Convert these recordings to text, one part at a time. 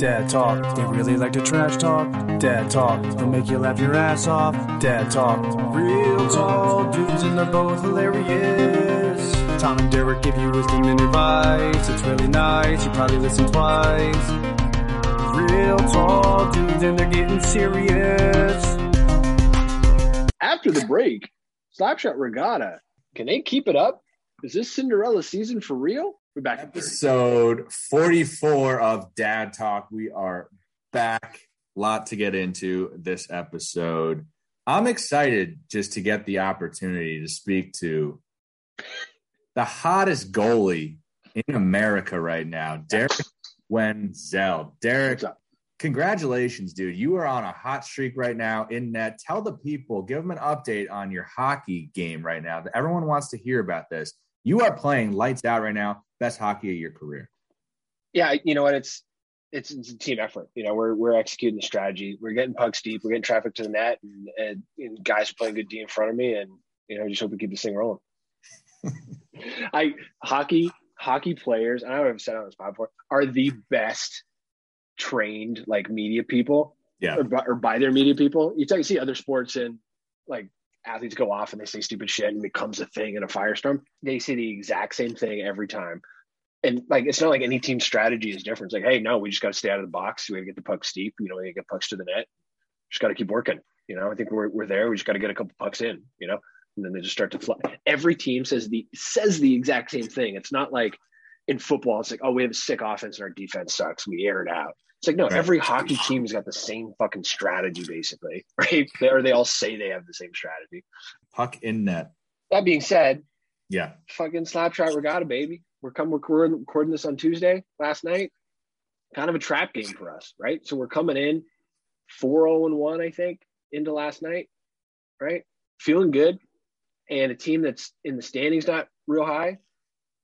Dad talk, they really like to trash talk. Dad talk, they'll make you laugh your ass off. Dad talk, real tall dudes and they're both hilarious. Tom and Derek give you wisdom and advice. It's really nice, you probably listen twice. Real tall dudes and they're getting serious. After the break, Slapshot Regatta, can they keep it up? Is this Cinderella season for real? We're back at 30. episode 44 of Dad Talk. We are back. Lot to get into this episode. I'm excited just to get the opportunity to speak to the hottest goalie in America right now, Derek Wenzel. Derek, congratulations, dude. You are on a hot streak right now in net. Tell the people, give them an update on your hockey game right now. Everyone wants to hear about this. You are playing lights out right now. Best hockey of your career. Yeah, you know what? It's it's, it's a team effort. You know, we're we're executing the strategy. We're getting pucks deep. We're getting traffic to the net, and, and, and guys are playing good D in front of me. And you know, just hope we keep this thing rolling. I hockey hockey players. I don't know if I've said on this before are the best trained like media people. Yeah. or by, or by their media people. You, tell, you see other sports and like athletes go off and they say stupid shit and it becomes a thing in a firestorm. They say the exact same thing every time. And like it's not like any team strategy is different. It's like, hey, no, we just got to stay out of the box. We got to get the puck steep. You know, we got to get pucks to the net. Just got to keep working. You know, I think we're we're there. We just got to get a couple pucks in. You know, and then they just start to fly. Every team says the says the exact same thing. It's not like in football. It's like, oh, we have a sick offense and our defense sucks. We air it out. It's like no, Right. every hockey team's got the same fucking strategy, basically, right? They, or they all say they have the same strategy. Puck in net. That being said, Yeah. fucking Slapshot Regatta, baby. We're coming. We're recording, this on Tuesday last night. Kind of a trap game for us, right? So we're coming in four zero and one, I think, into last night, right? Feeling good, and a team that's in the standings not real high,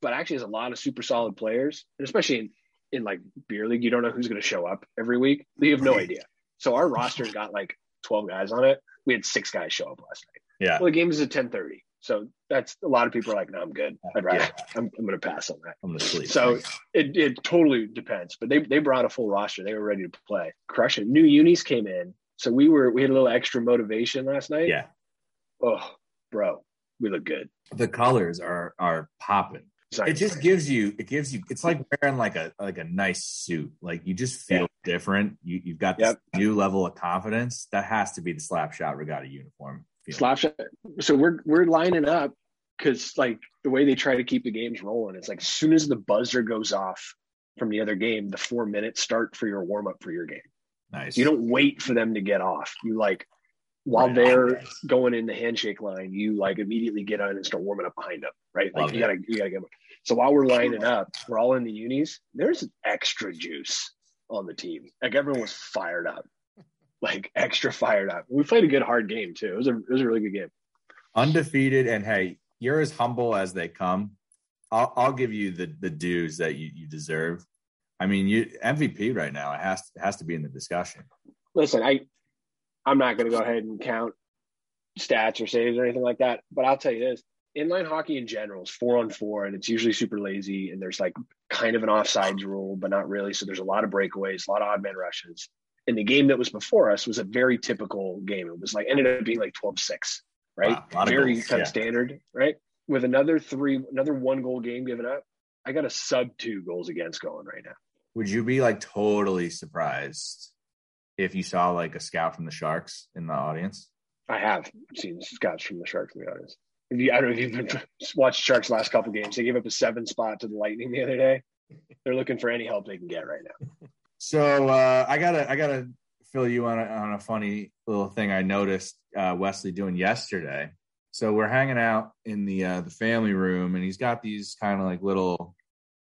but actually has a lot of super solid players, and especially in, in like beer league, you don't know who's going to show up every week. You have no idea. So our roster's got like twelve guys on it. We had six guys show up last night. Yeah. Well, the game is at ten thirty, so that's a lot of people are like, "No, I'm good. I'd rather. Yeah. I'm, I'm going to pass on that." I'm gonna sleep. So it, it totally depends, but they they brought a full roster. They were ready to play, crush it. New unis came in, so we were we had a little extra motivation last night. yeah. Oh, bro, we look good. The colors are are popping. Sorry. It just gives you it gives you it's like wearing like a like a nice suit. Like you just feel Yeah. different. You you've got this Yep. new level of confidence. That has to be the slap shot regatta uniform. feeling. slap shot. So we're we're lining up because like the way they try to keep the games rolling, it's like as soon as the buzzer goes off from the other game, the four minutes start for your warm up for your game. Nice. You don't wait for them to get off. You like while Right. they're going in the handshake line, you like immediately get on and start warming up behind them. Right? Like Love you it. gotta you gotta get them. So while we're lining up, we're all in the unis. There's extra juice on the team. Like everyone was fired up. Like extra fired up. We played a good hard game too. It was a it was a really good game. undefeated and hey you're as humble as they come i'll, I'll give you the the dues that you, you deserve i mean you mvp right now it has it has to be in the discussion Listen, I I'm not gonna go ahead and count stats or saves or anything like that, but I'll tell you this. Inline hockey in general is four on four and it's usually super lazy and there's like kind of an offsides rule, but not really. So there's a lot of breakaways, a lot of odd man rushes. And the game that was before us was a very typical game. It was like ended up being like 12-6, right? Wow, a lot of very goals, kind yeah. of standard, right? With another three, another one goal game given up, I got a sub two goals against going right now. would you be like totally surprised if you saw like a scout from the sharks in the audience I have seen scouts from the Sharks in the audience. If you, I don't know if you've been watched Sharks last couple games. They gave up a seven spot to the Lightning the other day. They're looking for any help they can get right now. so uh i gotta i gotta fill you on a, on a funny little thing i noticed uh wesley doing yesterday so we're hanging out in the uh the family room and he's got these kind of like little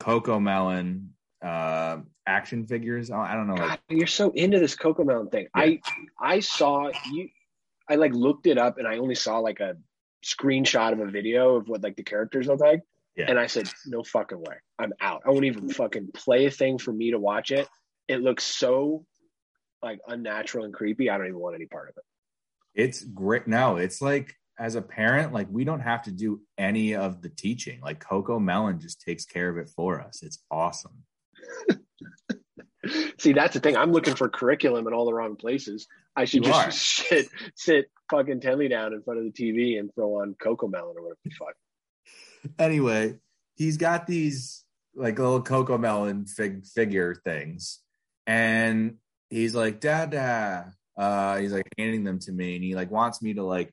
CoComelon uh action figures i don't know like you're so into this CoComelon thing. I I saw you. I like looked it up and I only saw like a screenshot of a video of what like the characters look like. Yeah. And I said, no fucking way. I'm out. I won't even fucking play a thing for me to watch it. It looks so like unnatural and creepy. I don't even want any part of it. It's great. No, it's like as a parent, like we don't have to do any of the teaching. Like CoComelon just takes care of it for us. It's awesome. See, that's the thing. I'm looking for curriculum in all the wrong places. I should You just are. sit sit fucking Tenley down in front of the TV and throw on CoComelon or whatever the fuck. anyway, he's got these like little CoComelon fig figure things, and he's like, "Dada," uh, he's like handing them to me, and he like wants me to like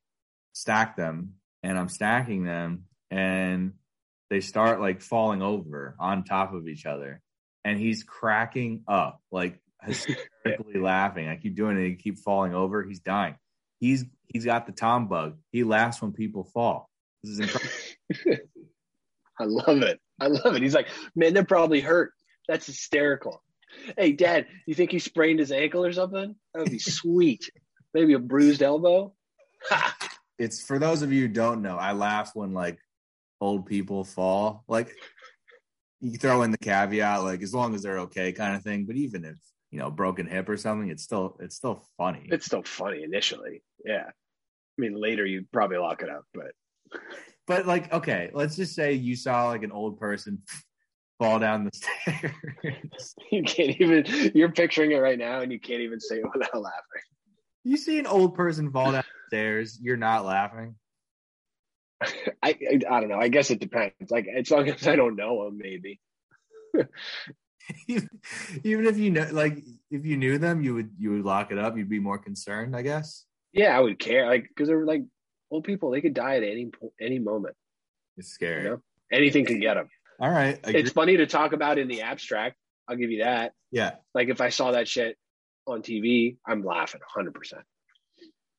stack them, and I'm stacking them, and they start like falling over on top of each other, and he's cracking up, like hysterically laughing. I keep doing it, he keep falling over. He's dying. He's he's got the Tom bug. He laughs when people fall. This is incredible. I love it. I love it. He's like, man, they're probably hurt. That's hysterical. Hey, Dad, you think he sprained his ankle or something? That would be sweet. Maybe a bruised elbow. Ha! it's for those of you who don't know, I laugh when like old people fall. Like you throw in the caveat, like as long as they're okay, kind of thing. But even if you know broken hip or something, it's still it's still funny. It's still funny initially. Yeah. I mean, later you probably lock it up, but but like, okay, let's just say you saw like an old person fall down the stairs. you can't even, you're picturing it right now and you can't even say it without laughing. you see an old person fall down the stairs, you're not laughing. I, I, I don't know. I guess it depends. Like, as long as I don't know him, maybe. even if you know, like, if you knew them, you would you would lock it up. You'd be more concerned, I guess. Yeah, I would care. Like, because they're like old people, they could die at any any moment. It's scary. You know? Anything can get them. All right. It's funny to talk about in the abstract. I'll give you that. yeah. Like, if I saw that shit on TV, I'm laughing 100%.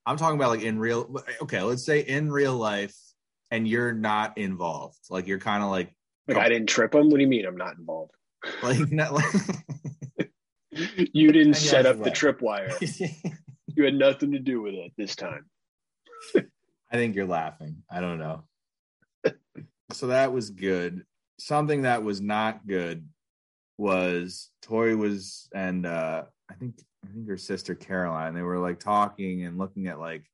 I'm talking about like in real. Okay, let's say in real life, and you're not involved. Like you're kind of like Like, I didn't trip him. What do you mean I'm not involved? like not like. You didn't And set you're up the right. tripwire. You had nothing to do with it this time. I think you're laughing. I don't know. so that was good. Something that was not good was Tori was and uh I think I think her sister Caroline, they were like talking and looking at like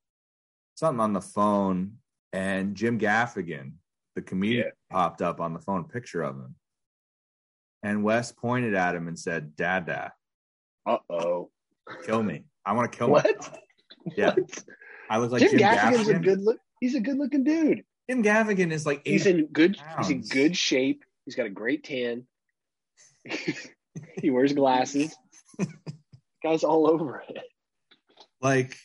something on the phone and Jim Gaffigan, the comedian, popped up on the phone, picture of him. And Wes pointed at him and said, Dada, Uh oh. kill me. I want to kill What? myself." Yeah. What? I look like Jim, Jim, Gaffigan's a Gaffigan. good look. He's a good looking dude. Jim Gaffigan is like He's in good. He's in good shape. He's got a great tan. he wears glasses. Guy's all over it. like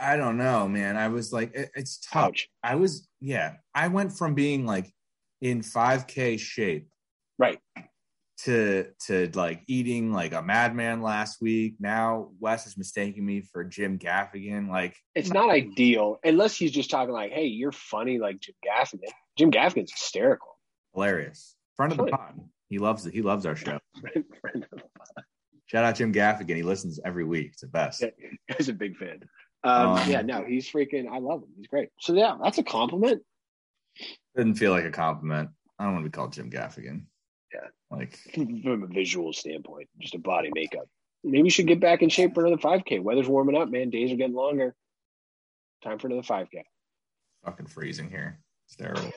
I don't know, man. I was like, it- it's tough. Ouch. I was, yeah. I went from being like in 5K shape Right. to to like eating like a madman last week. Now Wes is mistaking me for Jim Gaffigan. Like, It's not ideal unless he's just talking like, "Hey, you're funny like Jim Gaffigan." Jim Gaffigan's hysterical. hilarious. Friend of the pod. He loves it. He loves our show. Friend- friend of- Shout out Jim Gaffigan. He listens every week. It's the best. Yeah. Guy's a big fan. Um, Um, yeah, no, he's freaking. I love him. He's great. So yeah, that's a compliment. Didn't feel like a compliment. I don't want to be called Jim Gaffigan. Yeah. Like, from a visual standpoint, just a body makeup. Maybe you should get back in shape for another 5K. Weather's warming up, man. Days are getting longer. Time for another 5K. fucking freezing here. It's terrible.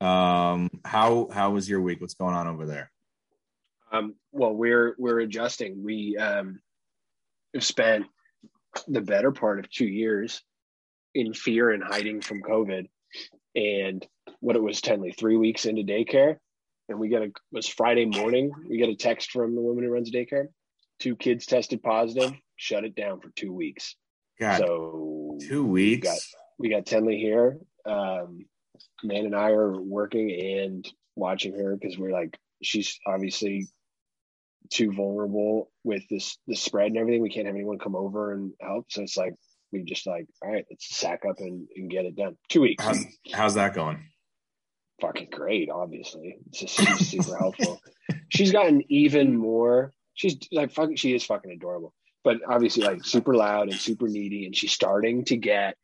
Um, how how was your week? What's going on over there? Um, well, we're we're adjusting. We um, have spent the better part of two years in fear and hiding from COVID, and what it was Tenley three weeks into daycare, and we got a was Friday morning. We got a text from the woman who runs daycare. Two kids tested positive. Shut it down for two weeks. God, so two weeks. got- we got Tenley here. Um, Man and I are working and watching her because we're like, she's obviously too vulnerable with this the spread and everything. We can't have anyone come over and help. So it's like we just like, all right, let's sack up and, and get it done. Two weeks. how's, how's that going? Fucking great, obviously. It's just she's super helpful. She's gotten even more. She's like fucking. She is fucking adorable, but obviously like super loud and super needy. And she's starting to get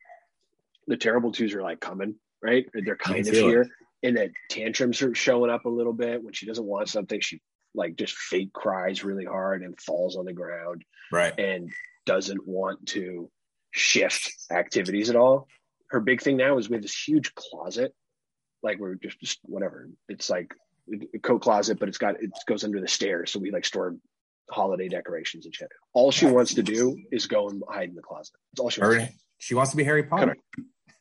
the terrible twos are like coming right. They're kind of feel it. here, and then tantrums are showing up a little bit when she doesn't want something. She like just fake cries really hard and falls on the ground Right. and doesn't want to shift activities at all. Her big thing now is we have this huge closet, like we're just, just whatever. It's like a coat closet, but it's got it goes under the stairs, so we like store holiday decorations and shit. All she wants to do is go and hide in the closet. That's all she wants. Her, to do. she wants to be Harry Potter.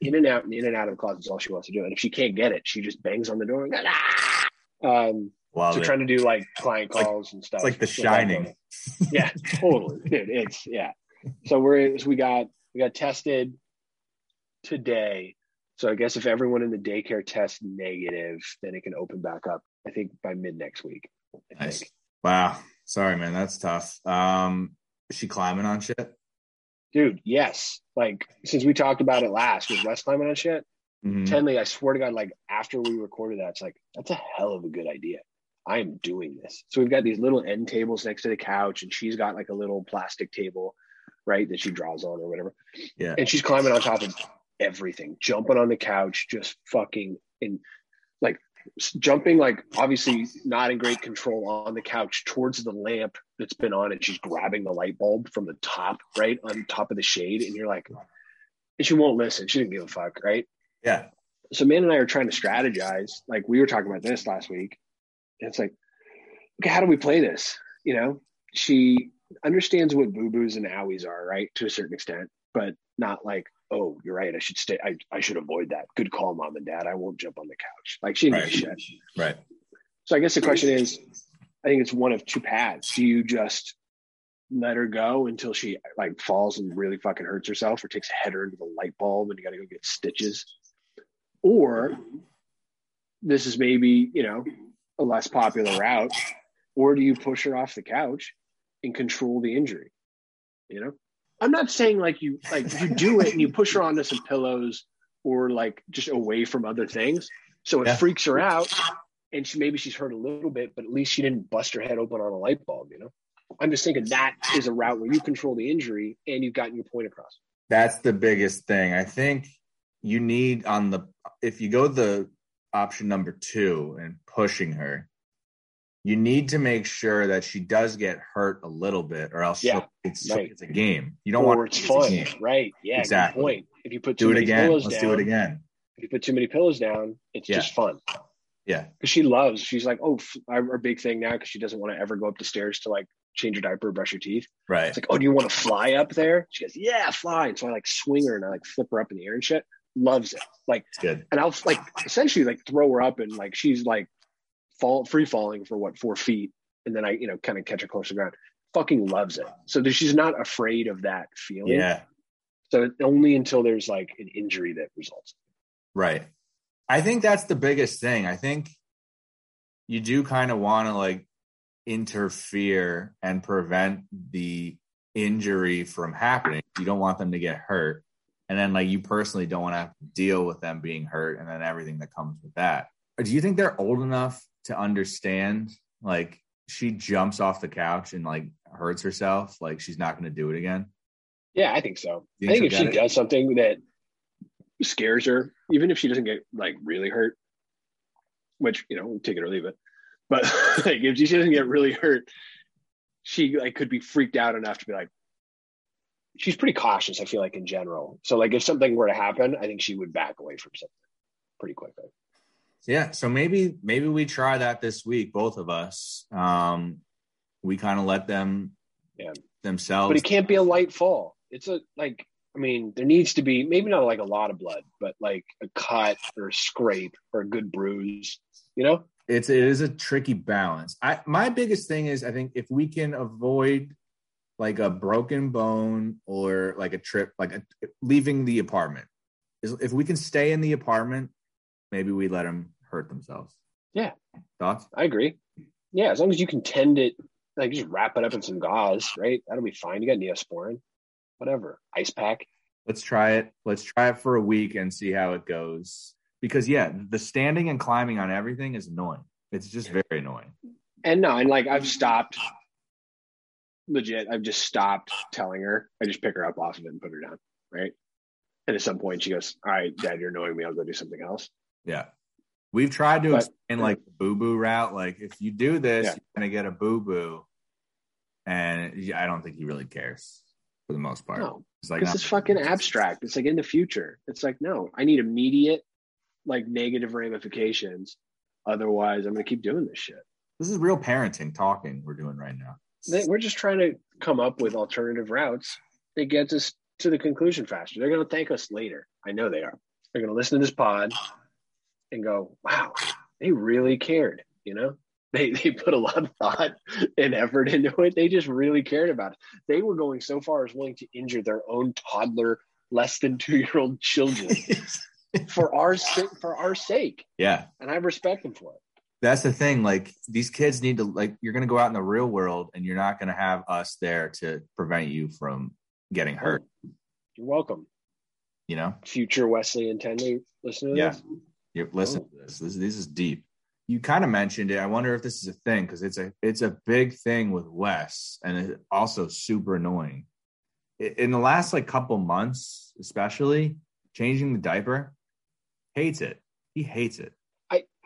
In and out and in and out of the closet is all she wants to do. And if she can't get it, she just bangs on the door. And, ah! Um, So trying to do like client like- calls and stuff. It's like The Shining. yeah, totally, dude. It's yeah. So we're so we got we got tested today. So I guess if everyone in the daycare tests negative, then it can open back up. I think by mid next week. I Nice. think. Wow. Sorry, man. That's tough. Um, is she climbing on shit? Dude, yes. Like since we talked about it last, was Wes climbing on shit? Mhm. Tenley, I swear to God, like after we recorded that, it's like that's a hell of a good idea. I am doing this. So we've got these little end tables next to the couch, and she's got like a little plastic table, right, that she draws on or whatever. Yeah. And she's climbing on top of everything, jumping on the couch, just fucking in like jumping like obviously not in great control on the couch towards the lamp that's been on and she's grabbing the light bulb from the top right on top of the shade and you're like and she won't listen she didn't give a fuck right Yeah. so man and I are trying to strategize. Like we were talking about this last week. And it's like, okay, how do we play this? You know, she understands what boo boos and owies are, right? To a certain extent, but not like, oh, you're right. I should stay. I, I should avoid that. Good call, mom and dad. I won't jump on the couch. Like she Right. shit. Right. So I guess the question is, I think it's one of two paths. Do you just let her go until she like falls and really fucking hurts herself or takes a header into the light bulb and you got to go get stitches? Or this is maybe, you know, a less popular route. Or do you push her off the couch and control the injury? You know? I'm not saying like you like you do it and you push her onto some pillows or like just away from other things. So it Yeah. freaks her out and she maybe she's hurt a little bit, but at least she didn't bust her head open on a light bulb, you know? I'm just thinking that is a route where you control the injury and you've gotten your point across. That's the biggest thing. I think you need on the if you go the option number two and pushing her, you need to make sure that she does get hurt a little bit, or else Yeah, she'll, it's, right. it's a game. You don't or want it's fun, right? Yeah, Exactly. good point. If you put too Do it many again. pillows Let's down, do it again. if you put too many pillows down, it's Yeah. just fun. Yeah. because she loves. She's like, oh, our big thing now because she doesn't want to ever go up the stairs to like change your diaper, or brush your teeth. Right. It's like, oh, do you want to fly up there? She goes, yeah, fly. And so I like swing her and I like flip her up in the air and shit. Loves it. Like, good. and I'll like essentially like throw her up and like she's like fall free falling for what four feet, and then I you know kind of catch her close to the ground. Fucking loves it. So she's not afraid of that feeling. Yeah. So only until there's like an injury that results. Right. I think that's the biggest thing. I think you do kind of want to like interfere and prevent the injury from happening. You don't want them to get hurt. And then like you personally don't want to have to deal with them being hurt and then everything that comes with that. Do you think they're old enough to understand like she jumps off the couch and like hurts herself, like she's not going to do it again? Yeah, I think so. You I think if she it? does something that scares her, even if she doesn't get like really hurt, which you know, take it or leave it. But like if she doesn't get really hurt, she like could be freaked out enough to be like, she's pretty cautious. I feel like in general. So like if something were to happen, I think she would back away from something pretty quickly. Yeah, so maybe maybe we try that this week, both of us. Um, we kind of let them Yeah. themselves. But it can't be a light fall. It's a like. I mean, there needs to be maybe not like a lot of blood, but like a cut or a scrape or a good bruise. You know? it's it is a tricky balance. I my biggest thing is I think if we can avoid like a broken bone or like a trip, like a, leaving the apartment, if we can stay in the apartment, maybe we let them hurt themselves. Yeah. Thoughts? I agree. Yeah, as long as you can tend it, like just wrap it up in some gauze, right? That'll be fine. You got neosporin, whatever, ice pack. Let's try it. Let's try it for a week and see how it goes. Because yeah, the standing and climbing on everything is annoying. It's just very annoying. And no, and like I've stopped. Legit, I've just stopped telling her. I just pick her up off of it and put her down, right? And at some point, she goes, "All right, Dad, you're annoying me. I'll go do something else." Yeah. We've tried to But- explain like the boo boo route. Like if you do this, Yeah. you're gonna get a boo boo. And I don't think he really cares for the most part. No, It's like no. it's fucking abstract. It's like in the future. It's like no, I need immediate, like negative ramifications. Otherwise, I'm gonna keep doing this shit. this is real parenting talking we're doing right now. They, we're just trying to come up with alternative routes that gets us to the conclusion faster. They're going to thank us later. I know they are. They're going to listen to this pod and go, "Wow, they really cared." You know, they they put a lot of thought and effort into it. They just really cared about it. They were going so far as willing to injure their own toddler, less than two year old children for our for our sake, yeah. and I respect them for it. That's the thing. Like these kids need to like you're gonna go out in the real world and you're not gonna have us there to prevent you from getting hurt. You're welcome, You know? future Wesley and Tenley. Listen to Yeah. this. You listen oh. to this. This this is deep. You kind of mentioned it. I wonder if this is a thing because it's a it's a big thing with Wes and it's also super annoying. In the last like couple months, especially changing the diaper, hates it. He hates it.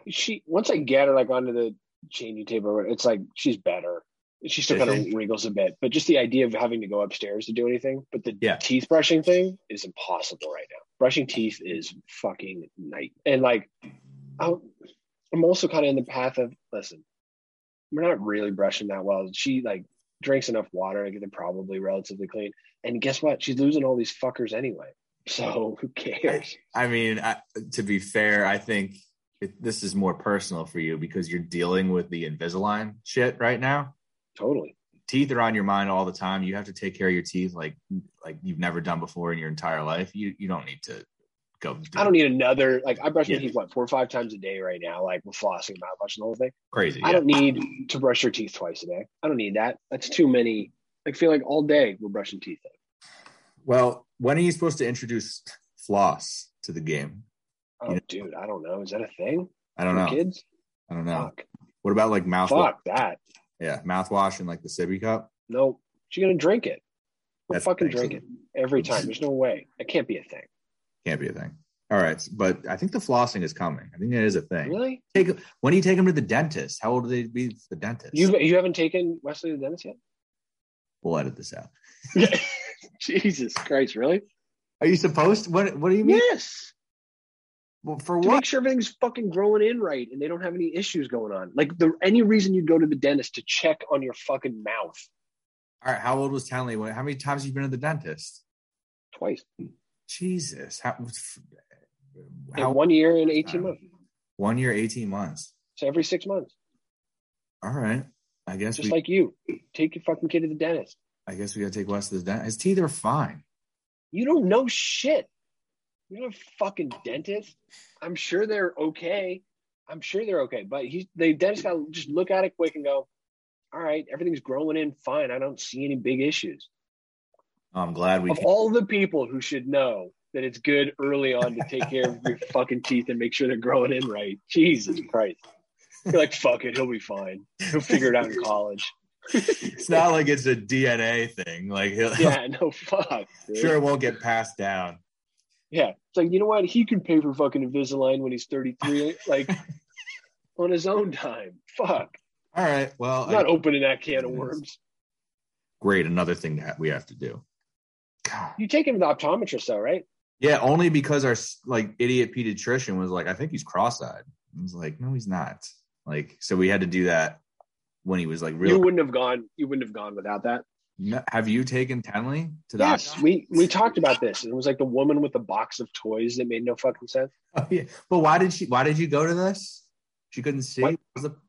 She once I get her like onto the changing table, it's like she's better. She still kind of wriggles a bit, but just the idea of having to go upstairs to do anything. But the Yeah. teeth brushing thing is impossible right now. Brushing teeth is fucking night. And like, I'm I'm also kind of in the path of listen. We're not really brushing that well. She like drinks enough water. I get they're probably relatively clean. And guess what? She's losing all these fuckers anyway. So who cares? I mean, I, to be fair, I think it, this is more personal for you because you're dealing with the Invisalign shit right now. Totally. Teeth are on your mind all the time. You have to take care of your teeth like like you've never done before in your entire life. You you don't need to go. do I don't need another like I brush my teeth what four or five times a day right now, like with flossing, mouthwash, and the whole thing. crazy. I yeah. don't need to brush your teeth twice a day. I don't need that. That's too many. I feel like all day we're brushing teeth. Well, when are you supposed to introduce floss to the game? Oh, Yeah. dude, I don't know. Is that a thing? I don't for know. Kids? I don't know. Fuck. What about like mouthwash? Fuck that. Yeah, mouthwash and like the sippy cup. No, she's gonna drink it. We'll fucking drink it every time. There's no way. That can't be a thing. Can't be a thing. All right, but I think the flossing is coming. I think it is a thing. Really? Take when do you take them to the dentist? How old do they be the dentist? You you haven't taken Wesley to the dentist yet? we'll edit this out. Jesus Christ, really? Are you supposed? What What do you mean? Yes. Well, for to what? make sure everything's fucking growing in right and they don't have any issues going on. Like the any reason you'd go to the dentist to check on your fucking mouth All right. How old was when- How many times have you been to the dentist? twice Jesus. How? how one year and 18 time. months. one year, eighteen months. So every six months. All right. I guess Just we. like you. Take your fucking kid to the dentist. I guess we got to take Wes to the dentist. His teeth are fine. You don't know shit. You're not a fucking dentist. I'm sure they're okay. I'm sure they're okay. But he the dentist gotta just look at it quick and go, all right, everything's growing in fine. I don't see any big issues. I'm glad we. of all the people who should know that it's good early on to take care of your fucking teeth and make sure they're growing in right. Jesus Christ. You're like, fuck it, he'll be fine. He'll figure it out in college. it's not like it's a DNA thing. Like, he'll, Yeah, no fuck. dude. sure it won't get passed down. Yeah. It's like, you know what? He can pay for fucking Invisalign when he's 33, like on his own time. Fuck. All right. Well, I'm not I- opening that can of worms. great. Another thing that we have to do. God. You take him to the optometrist though, right? Yeah, only because our like idiot pediatrician was like, I think he's cross-eyed. I was like, no, he's not. Like, so we had to do that when he was like really. You wouldn't have gone you wouldn't have gone without that. No- have you taken Tenley to that? Yes, we we talked about this. It was like the woman with the box of toys that made no fucking sense. Oh, yeah. But why did she? Why did you go to this? She couldn't see. What?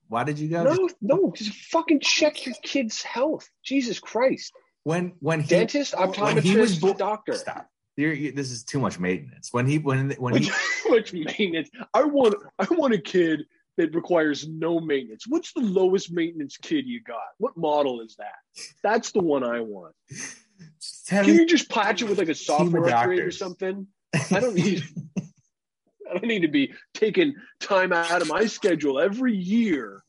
Why did you go? No, no, just fucking check your kid's health. Jesus Christ. When when he Dentist, optometrist, he was bo- doctor. Stop. You're, you, this is too much maintenance. When he when when he Which maintenance? I want I want a kid that requires no maintenance. What's the lowest maintenance kid you got? What model is that? That's the one I want. Can you just patch it with like a software upgrade or something? I don't need I don't need to be taking time out of my schedule every year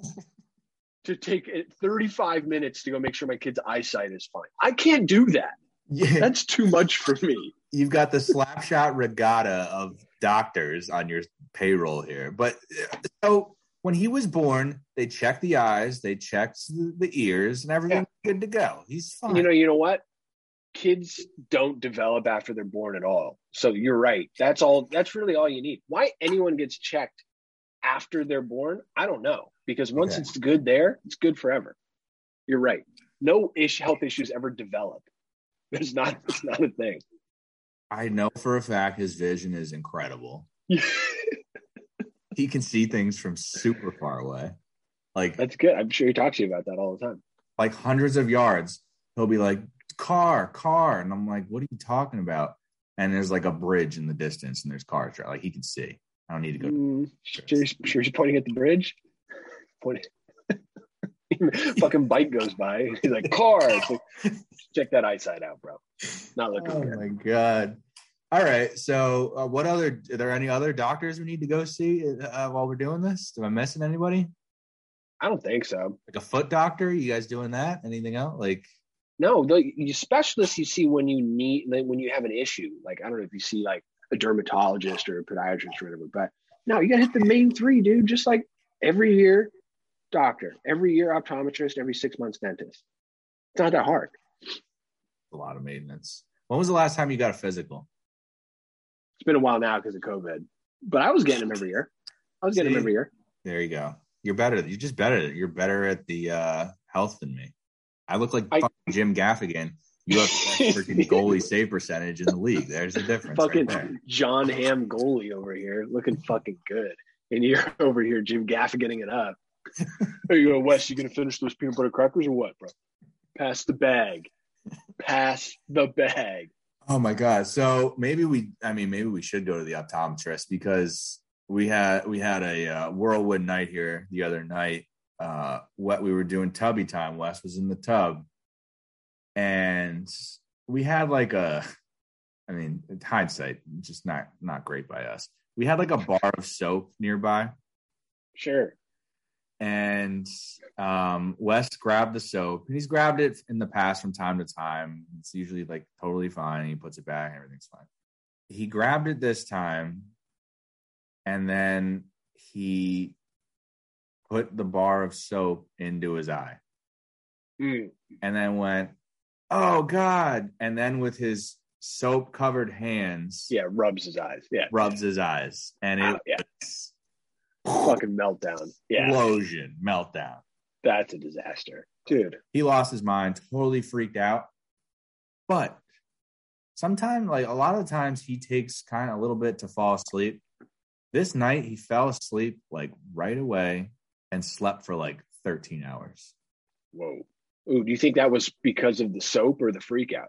to take 35 minutes to go make sure my kid's eyesight is fine. I can't do that. Yeah, That's too much for me. you've got the slapshot regatta of doctors on your payroll here. But uh, so when he was born, they checked the eyes, they checked the, ears, and everything's good to go. He's fine. You know, you know what? Kids don't develop after they're born at all. So you're right. That's all that's really all you need. Why anyone gets checked after they're born, I don't know. Because once Okay. it's good there, it's good forever. You're right. no ish health issues ever develop. There's not. It's not a thing. I know for a fact his vision is incredible. he can see things from super far away. Like That's good. I'm sure he talks to you about that all the time. like hundreds of yards. He'll be like, car, car. And I'm like, what are you talking about? And there's like a bridge in the distance and there's cars. there. Like he can see. I don't need to go. Mm, sure, sure, she's pointing at the bridge. Pointing. Fucking bike goes by. He's like, car. Like, check that eyesight out, bro. Not looking Oh good. my God. All right. So, uh, what other, are there any other doctors we need to go see uh, while we're doing this? Am I missing anybody? I don't think so. Like a foot doctor? You guys doing that? Anything else? Like, No, the you specialists you see when you need like, when you have an issue. Like I don't know if you see like a dermatologist or a podiatrist or whatever, but no, you gotta hit the main three, dude. Just like every year, doctor, every year optometrist, every six months dentist. It's not that hard. a lot of maintenance. When was the last time you got a physical? It's been a while now because of COVID, but I was getting them every year. I was getting them every year. There you go. You're better. You're just better. You're better at the uh, health than me. I look like I- fucking Jim Gaffigan. You have freaking goalie save percentage in the league. There's the difference. fucking right. Jon Hamm goalie over here, looking fucking good, and you're over here Jim Gaffiganing it up. Hey, you go, Wes, you gonna finish those peanut butter crackers or what, bro? Pass the bag. Pass the bag. Oh my god. So maybe we. I mean, maybe we should go to the optometrist because we had we had a uh, whirlwind night here the other night. Uh, what we were doing tubby time. Wes was in the tub, and we had like a. I mean, hindsight, just not not great by us. We had like a bar of soap nearby, Sure. And um, Wes grabbed the soap. He's grabbed it in the past from time to time. It's usually like totally fine. He puts it back, and everything's fine. He grabbed it this time, and then he put the bar of soap into his eye, Mm. and then went, "Oh God!" And then with his soap covered hands, Yeah, rubs his eyes. Yeah. rubs his eyes, and it Ah, yeah. Fucking meltdown. Yeah. explosion, meltdown. That's a disaster. Dude. he lost his mind, totally freaked out. But sometimes, like a lot of times, he takes kind of a little bit to fall asleep. This night, he fell asleep like right away and slept for like 13 hours. Whoa. Ooh, do you think that was because of the soap or the freak out?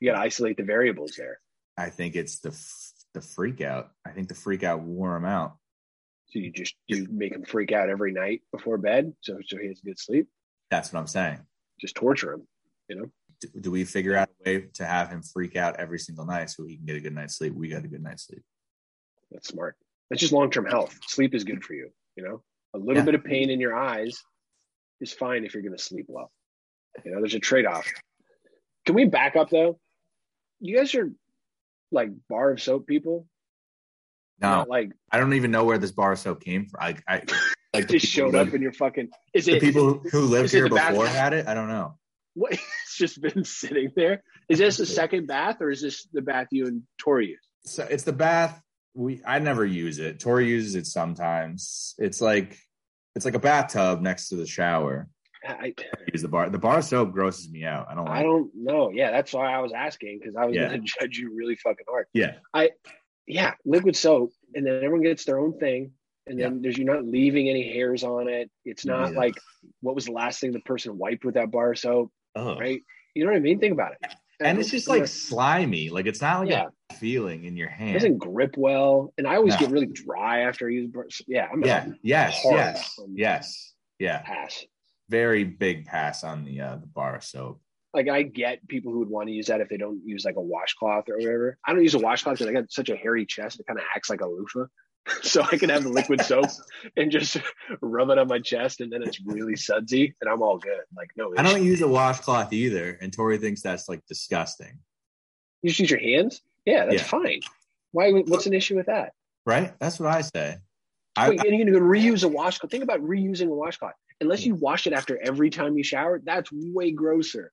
You gotta isolate the variables there. I think it's the f- the freak out. I think the freak out wore him out. So you just you make him freak out every night before bed, so so he has good sleep. That's what I'm saying. Just torture him. You know. Do, do we figure out a way to have him freak out every single night so he can get a good night's sleep? We got a good night's sleep. That's smart. That's just long term health. Sleep is good for you. You know, a little Yeah. bit of pain in your eyes is fine if you're going to sleep well. You know, there's a trade off. Can we back up though? You guys are like bar of soap people. No, Not like I don't even know where this bar of soap came from. I, I like just showed up in your fucking. Is the it people who- lived is it here the bath- before had it. I don't know. What? It's just been sitting there. Is this the second bath or is this the bath you and Tori use? So it's the bath. We I never use it. Tori uses it sometimes. It's like it's like a bathtub next to the shower. I, Use the bar. The bar of soap grosses me out. I don't like. I don't know. Yeah, that's why I was asking because I was Yeah. going to judge you really fucking hard. Yeah, Yeah, liquid soap, and then everyone gets their own thing, and then there's you're not leaving any hairs on it. It's not Yeah. like what was the last thing the person wiped with that bar of soap, oh. right? You know what I mean? Think about it. and it's just like slimy. Like it's not like Yeah. a feeling in your hand. it doesn't grip well, and I always No. get really dry after I use. bar- Yeah, I'm yeah. a Yes. Yes. Yes. Yeah. pass. Very big pass on the uh, the bar of soap. Like I get people who would want to use that if they don't use like a washcloth or whatever. I don't use a washcloth because I got such a hairy chest. It kind of acts like a loofah. so I can have the liquid soap and just rub it on my chest, and then it's really sudsy, and I'm all good. Like no, I don't use a washcloth either, and Tori thinks that's like disgusting. You just use your hands. Yeah, that's Yeah. fine. Why? What's an issue with that? Right? That's what I say. I, Wait, and going to reuse a washcloth. Think about reusing a washcloth. Unless you wash it after every time you shower, that's way grosser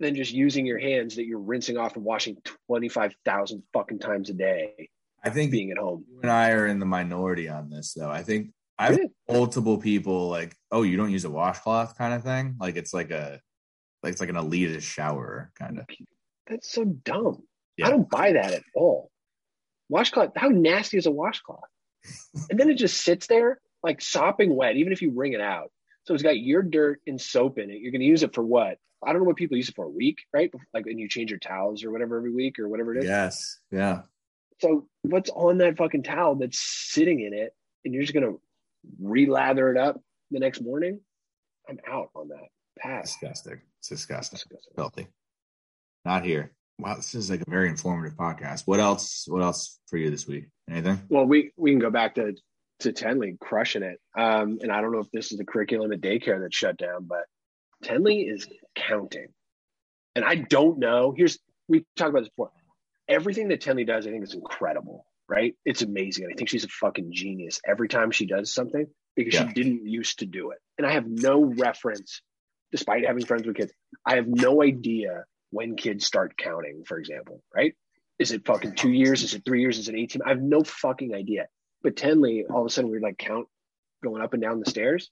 than just using your hands that you're rinsing off and washing 25,000 fucking times a day I think being at home. you and I are in the minority on this, though. I think I've Yeah. multiple people like, "Oh, you don't use a washcloth," kind of thing. Like it's like a like it's like an elitist shower kind of. That's so dumb. Yeah. I don't buy that at all. Washcloth, how nasty is a washcloth? and then it just sits there like sopping wet, even if you wring it out. So it's got your dirt and soap in it. You're going to use it for what? I don't know what people use it for a week, right? Like when you change your towels or whatever every week or whatever it is. Yes. Yeah. So what's on that fucking towel that's sitting in it, and you're just gonna relather it up the next morning? I'm out on that. Pass. Disgusting. It's disgusting. Disgusting. Filthy. Not here. Wow, this is like a very informative podcast. What else? What else for you this week? Anything? Well, we we can go back to to Tenley crushing it. Um, and I don't know if this is the curriculum at daycare that shut down, but Tenley is counting. And I don't know. Here's we talked about this before. Everything that Tenley does, I think, is incredible. Right? It's amazing. I think she's a fucking genius every time she does something because Yeah. she didn't used to do it. And I have no reference, despite having friends with kids. I have no idea when kids start counting, for example. Right? Is it fucking two years? Is it three years? Is it 18? I have no fucking idea. But Tenley, all of a sudden, we're like count going up and down the stairs.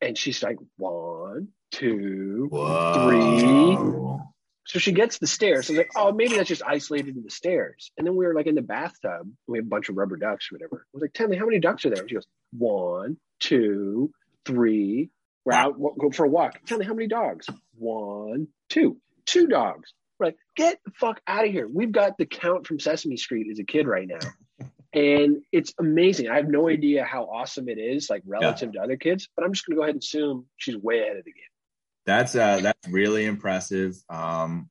And she's like, one, two. Whoa. So she gets the stairs. So I was like, oh, maybe that's just isolated in the stairs. And then we were like in the bathtub. We have a bunch of rubber ducks or whatever. I was like, Tenley, how many ducks are there? And she goes, one, two, three. We're out, go for a walk. Tenley, how many dogs? One, two, two dogs. We're like, get the fuck out of here. We've got the count from Sesame Street as a kid right now. And it's amazing. I have no idea how awesome it is, like relative to other kids, but I'm just going to go ahead and assume she's way ahead of the game. That's uh that's really impressive. Um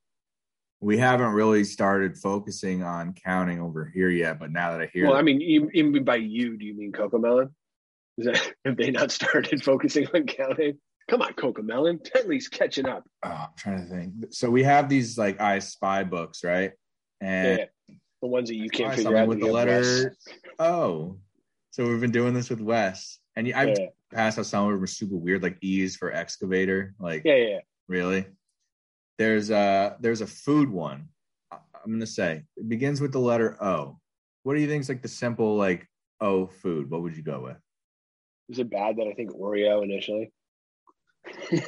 we haven't really started focusing on counting over here yet, but now that I hear Well, that- I mean, even by you, do you mean CoComelon? Is that have they not started focusing on counting? Come on, CoComelon. Tenley's catching up. oh, I'm trying to think. So we have these like I spy books, right? And Yeah, the ones that you can't figure out with the letter Oh, So we've been doing this with Wes. And I've Yeah, passed how some of them are super weird, like E's for excavator. Like yeah, yeah. Really? There's a there's a food one. I'm gonna say it begins with the letter O. What do you think is like the simple like O food? What would you go with? Is it bad that I think Oreo initially, and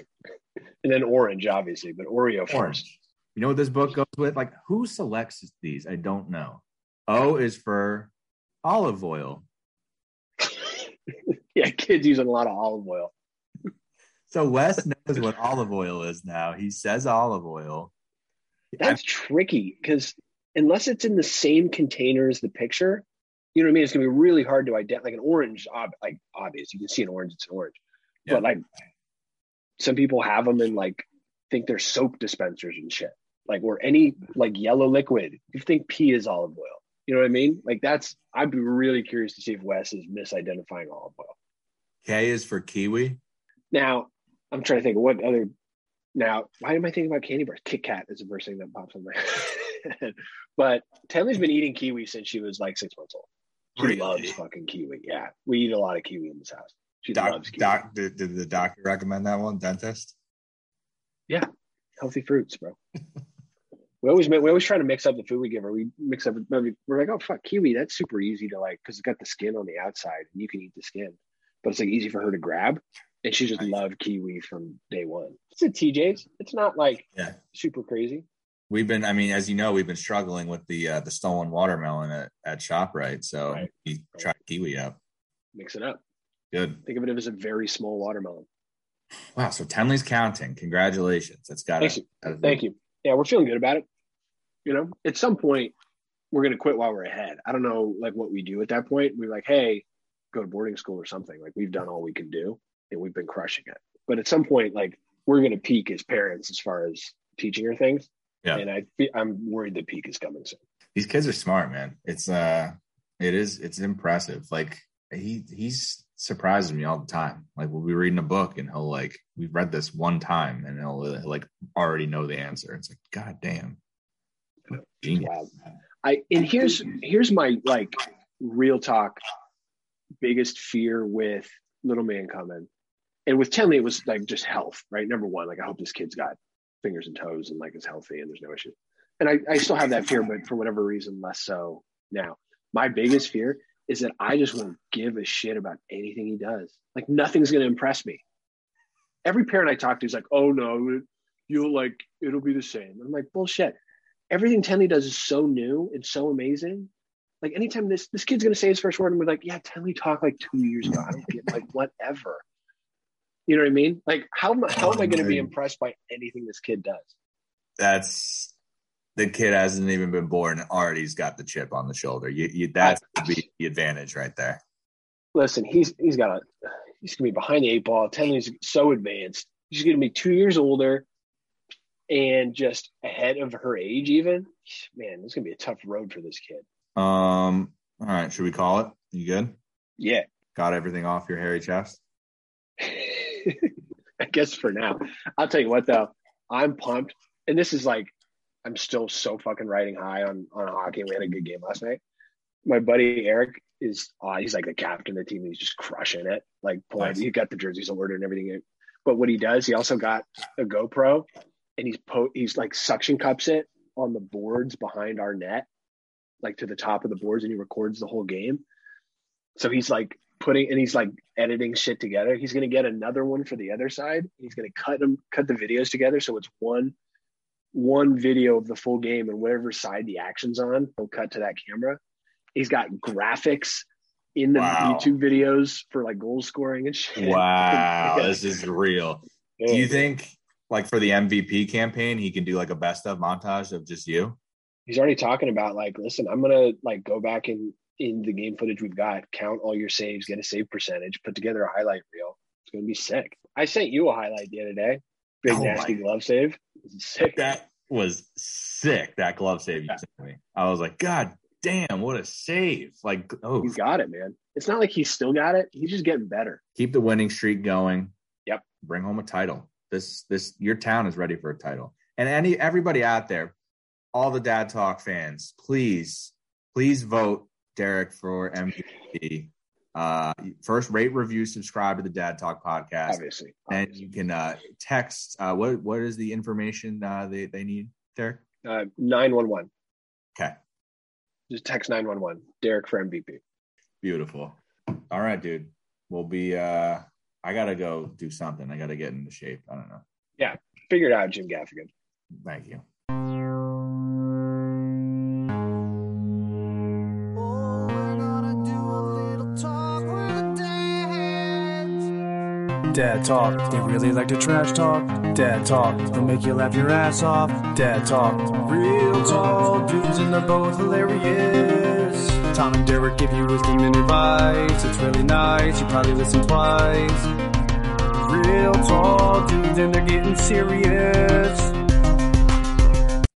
then orange, obviously, but Oreo first? Orange. You know what this book goes with? Like who selects these? I don't know. O is for olive oil. Kids using a lot of olive oil. So Wes knows what olive oil is now. He says olive oil. That's tricky because unless it's in the same container as the picture, you know what I mean. It's gonna be really hard to identify. Like an orange, ob- like obvious, you can see an orange, it's an orange. Yeah. But like, some people have them and like think they're soap dispensers and shit. Like or any like yellow liquid, you think pee is olive oil. You know what I mean? Like that's. I'd be really curious to see if Wes is misidentifying olive oil. K is for kiwi. Now, I'm trying to think of what other. Now, why am I thinking about candy bars? Kit Kat is the first thing that pops in my head. but Tenley's been eating kiwi since she was like six months old. She Really? loves fucking kiwi. Yeah, we eat a lot of kiwi in this house. She Doc, loves kiwi. doc, did, did the doctor recommend that one? Dentist? Yeah, healthy fruits, bro. we always we always try to mix up the food we give her. We mix up. We're like, oh fuck, kiwi. That's super easy to like because it's got the skin on the outside and you can eat the skin, but it's like easy for her to grab. And she just Nice. loved kiwi from day one. It's at TJ's. It's not like Yeah. super crazy. We've been, I mean, as you know, we've been struggling with the uh, the stolen watermelon at, at ShopRite. So Right. we tried kiwi up. Mix it up. Good. Think of it as a very small watermelon. Wow. So Tenley's counting. Congratulations. That's got Thank you. Thank you. Yeah, we're feeling good about it. You know, at some point, we're going to quit while we're ahead. I don't know, like what we do at that point. We're like, hey, go to boarding school or something. Like we've done all we can do, and we've been crushing it. But at some point, like we're going to peak as parents as far as teaching her things. Yeah. And I, I'm worried the peak is coming soon. These kids are smart, man. It's uh, it is. It's impressive. Like he he's surprises me all the time. Like we'll be reading a book and he'll like we've read this one time and he'll like already know the answer. It's like God damn. Genius. Wow. I and here's here's my like real talk biggest fear with little man coming. And with Tenley, it was like just health, right? Number one, like I hope this kid's got fingers and toes and like is healthy and there's no issue. And I, I still have that fear, but for whatever reason, less so now. My biggest fear is that I just won't give a shit about anything he does. Like nothing's gonna impress me. Every parent I talk to is like, oh no, you'll like it'll be the same. I'm like, bullshit. Everything Tenley does is so new and so amazing. Like anytime this this kid's gonna say his first word, and we're like, yeah, Tenley talk like two years ago. I don't get like whatever. You know what I mean? Like how am how am I oh, gonna be impressed by anything this kid does? That's the kid hasn't even been born already he's got the chip on the shoulder. You, you that's the, the advantage right there. Listen, he's he's got a he's gonna be behind the eight ball. Tenley's so advanced. She's gonna be two years older and just ahead of her age even. Man, this is gonna be a tough road for this kid. Um all right, should we call it? You good? Yeah. Got everything off your hairy chest? I guess for now. I'll tell you what though, I'm pumped. And this is like I'm still so fucking riding high on on hockey. We had a good game last night. My buddy Eric is uh, he's like the captain of the team. He's just crushing it. Like pulling, nice. he got the jerseys ordered and everything. But what he does, he also got a GoPro, and he's po- he's like suction cups it on the boards behind our net, like to the top of the boards, and he records the whole game. So he's like putting and he's like editing shit together. He's gonna get another one for the other side. He's gonna cut them, cut the videos together, so it's one one video of the full game and whatever side the action's on, he'll cut to that camera. He's got graphics in the wow. YouTube videos for like goal scoring and shit. Wow, this is real. Do you think like for the MVP campaign, he can do like a best of montage of just you? He's already talking about like, listen, I'm gonna like go back in in the game footage we've got, count all your saves, get a save percentage, put together a highlight reel. It's gonna be sick. I sent you a highlight the other day. Big oh nasty my. glove save. Sick. That was sick. That glove save you sent me. I was like, God damn, what a save! Like, oh, he's got it, man. It's not like he's still got it. He's just getting better. Keep the winning streak going. Yep. Bring home a title. This this your town is ready for a title. And any everybody out there, all the Dad Talk fans, please, please vote Derek for MVP. Uh, first, rate, review, subscribe to the Dad Talk podcast. Obviously, and you can uh, text. Uh, what what is the information uh, they they need, Derek? Uh, nine one one. Okay. Just text nine one one. Derek for MVP. Beautiful. All right, dude. We'll be. uh I gotta go do something. I gotta get into shape. I don't know. Yeah, figure it out, Jim Gaffigan. Thank you. Dad Talk, they really like to trash talk. Dad Talk, they'll make you laugh your ass off. Dad Talk, real tall dudes and they're both hilarious. Tom and Derek give you wisdom and advice. It's really nice, you probably listen twice. Real tall dudes and they're getting serious.